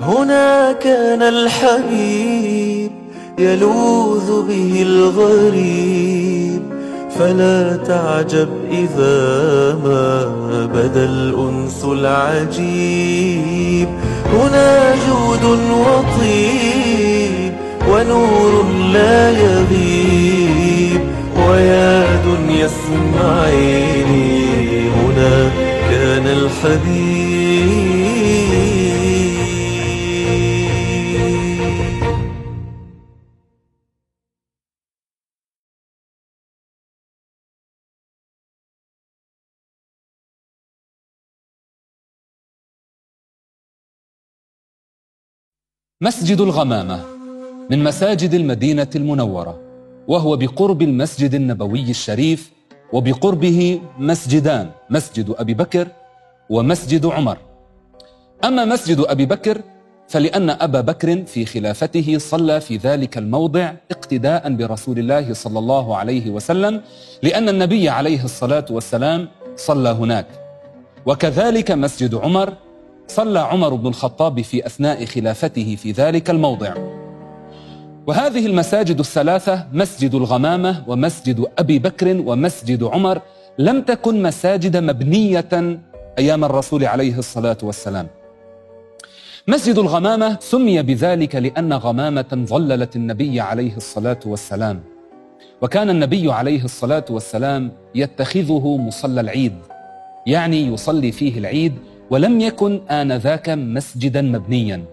هنا كان الحبيب يلوذ به الغريب فلا تعجب إذا ما بدا الأنس العجيب. هنا جود وطيب ونور لا يغيب ويا دنيا اسمعيني هنا كان الحبيب. مسجد الغمامة من مساجد المدينة المنورة وهو بقرب المسجد النبوي الشريف وبقربه مسجدان مسجد أبي بكر ومسجد عمر. أما مسجد أبي بكر فلأن أبا بكر في خلافته صلى في ذلك الموضع اقتداء برسول الله صلى الله عليه وسلم لأن النبي عليه الصلاة والسلام صلى هناك. وكذلك مسجد عمر صلى عمر بن الخطاب في أثناء خلافته في ذلك الموضع. وهذه المساجد الثلاثة مسجد الغمامة ومسجد أبي بكر ومسجد عمر لم تكن مساجد مبنية أيام الرسول عليه الصلاة والسلام. مسجد الغمامة سمي بذلك لأن غمامة ظللت النبي عليه الصلاة والسلام. وكان النبي عليه الصلاة والسلام يتخذه مصلى العيد يعني يصلي فيه العيد ولم يكن آنذاك مسجدا مبنيا.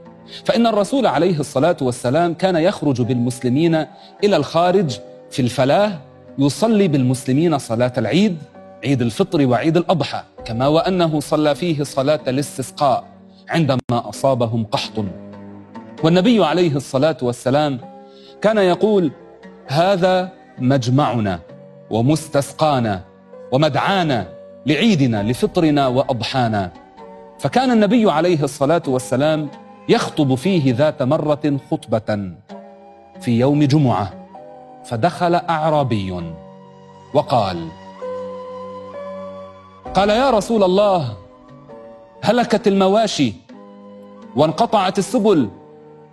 فإن الرسول عليه الصلاة والسلام كان يخرج بالمسلمين إلى الخارج في الفلاة يصلي بالمسلمين صلاة العيد عيد الفطر وعيد الأضحى كما وأنه صلى فيه صلاة الاستسقاء عندما أصابهم قحط. والنبي عليه الصلاة والسلام كان يقول هذا مجمعنا ومستسقانا ومدعانا لعيدنا لفطرنا وأضحانا. فكان النبي عليه الصلاة والسلام يخطب فيه ذات مرة خطبة في يوم جمعة فدخل أعرابي وقال قال يا رسول الله هلكت المواشي وانقطعت السبل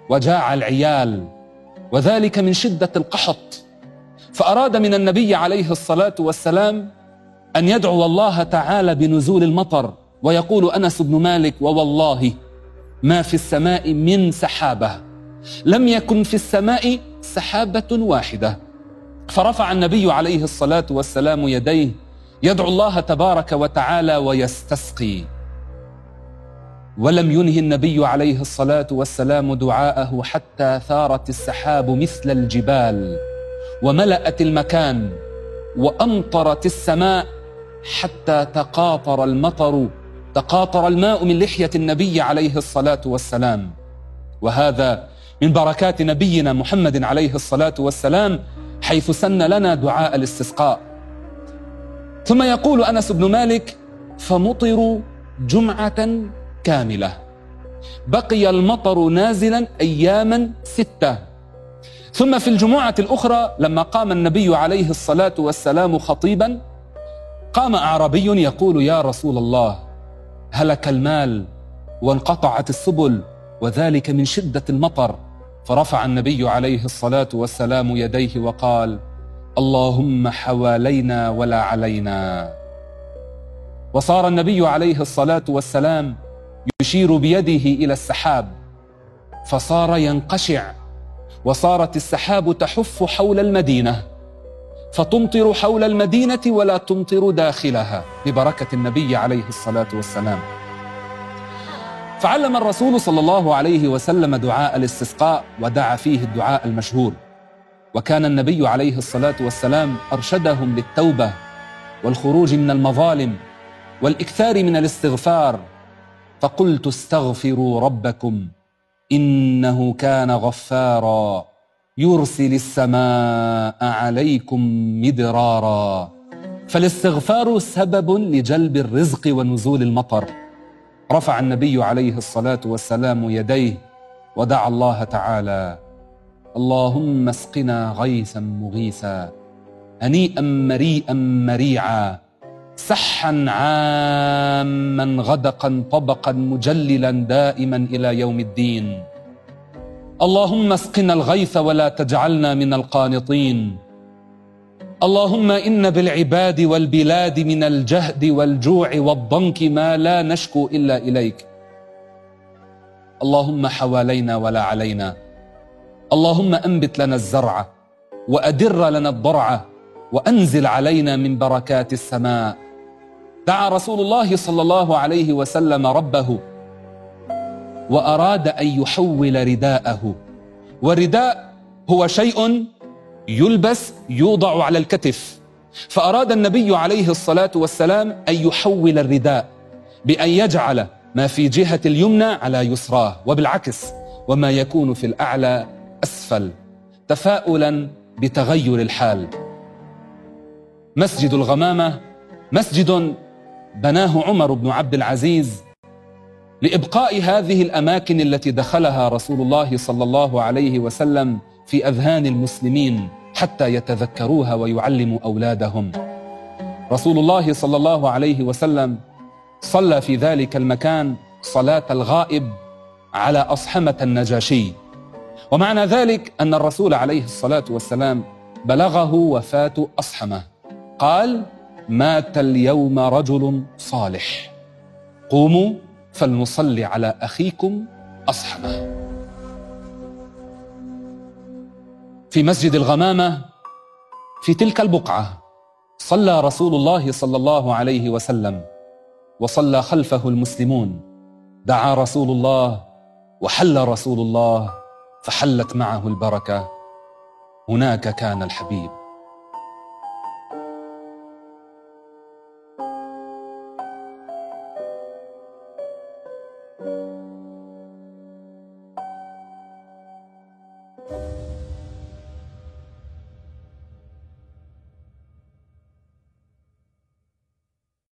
وجاع العيال وذلك من شدة القحط. فأراد من النبي عليه الصلاة والسلام أن يدعو الله تعالى بنزول المطر ويقول أنس بن مالك ووالله ما في السماء من سحابة لم يكن في السماء سحابة واحدة. فرفع النبي عليه الصلاة والسلام يديه يدعو الله تبارك وتعالى ويستسقي. ولم ينهي النبي عليه الصلاة والسلام دعاءه حتى ثارت السحاب مثل الجبال وملأت المكان وأمطرت السماء حتى تقاطر المطر تقاطر الماء من لحية النبي عليه الصلاة والسلام. وهذا من بركات نبينا محمد عليه الصلاة والسلام حيث سن لنا دعاء الاستسقاء. ثم يقول أنس بن مالك فمطروا جمعة كاملة. بقي المطر نازلا أياما ستة. ثم في الجمعة الأخرى لما قام النبي عليه الصلاة والسلام خطيبا قام أعرابي يقول يا رسول الله هلك المال وانقطعت السبل وذلك من شدة المطر. فرفع النبي عليه الصلاة والسلام يديه وقال اللهم حوالينا ولا علينا. وصار النبي عليه الصلاة والسلام يشير بيده إلى السحاب فصار ينقشع وصارت السحاب تحف حول المدينة. فتمطر حول المدينة ولا تمطر داخلها ببركة النبي عليه الصلاة والسلام. فعلم الرسول صلى الله عليه وسلم دعاء الاستسقاء ودعا فيه الدعاء المشهور. وكان النبي عليه الصلاة والسلام أرشدهم للتوبة والخروج من المظالم والإكثار من الاستغفار. فقلت استغفروا ربكم إنه كان غفارا. يرسل السماء عليكم مدرارا. فالاستغفار سبب لجلب الرزق ونزول المطر. رفع النبي عليه الصلاة والسلام يديه ودعا الله تعالى. اللهم اسقنا غيثا مغيثا هنيئا مريئا مريعا سحا عاما غدقا طبقا مجللا دائما إلى يوم الدين. اللهم اسقنا الغيث ولا تجعلنا من القانطين. اللهم إن بالعباد والبلاد من الجهد والجوع والضنك ما لا نشكو إلا إليك. اللهم حوالينا ولا علينا. اللهم أنبت لنا الزرع وأدر لنا الضرع وأنزل علينا من بركات السماء. دعا رسول الله صلى الله عليه وسلم ربه وأراد أن يحول رداءه. والرداء هو شيء يلبس يوضع على الكتف. فأراد النبي عليه الصلاة والسلام أن يحول الرداء بأن يجعل ما في جهة اليمنى على يسراه. وبالعكس وما يكون في الأعلى أسفل. تفاؤلا بتغير الحال. مسجد الغمامة مسجد بناه عمر بن عبد العزيز لإبقاء هذه الأماكن التي دخلها رسول الله صلى الله عليه وسلم في أذهان المسلمين حتى يتذكروها ويعلموا أولادهم. رسول الله صلى الله عليه وسلم صلى في ذلك المكان صلاة الغائب على أصحمة النجاشي. ومعنى ذلك أن الرسول عليه الصلاة والسلام بلغه وفاة أصحمة. قال مات اليوم رجل صالح. قوموا فلنصلي على أخيكم اصحمه في مسجد الغمامة في تلك البقعة صلى رسول الله صلى الله عليه وسلم وصلى خلفه المسلمون. دعا رسول الله وحل رسول الله فحلت معه البركة. هناك كان الحبيب.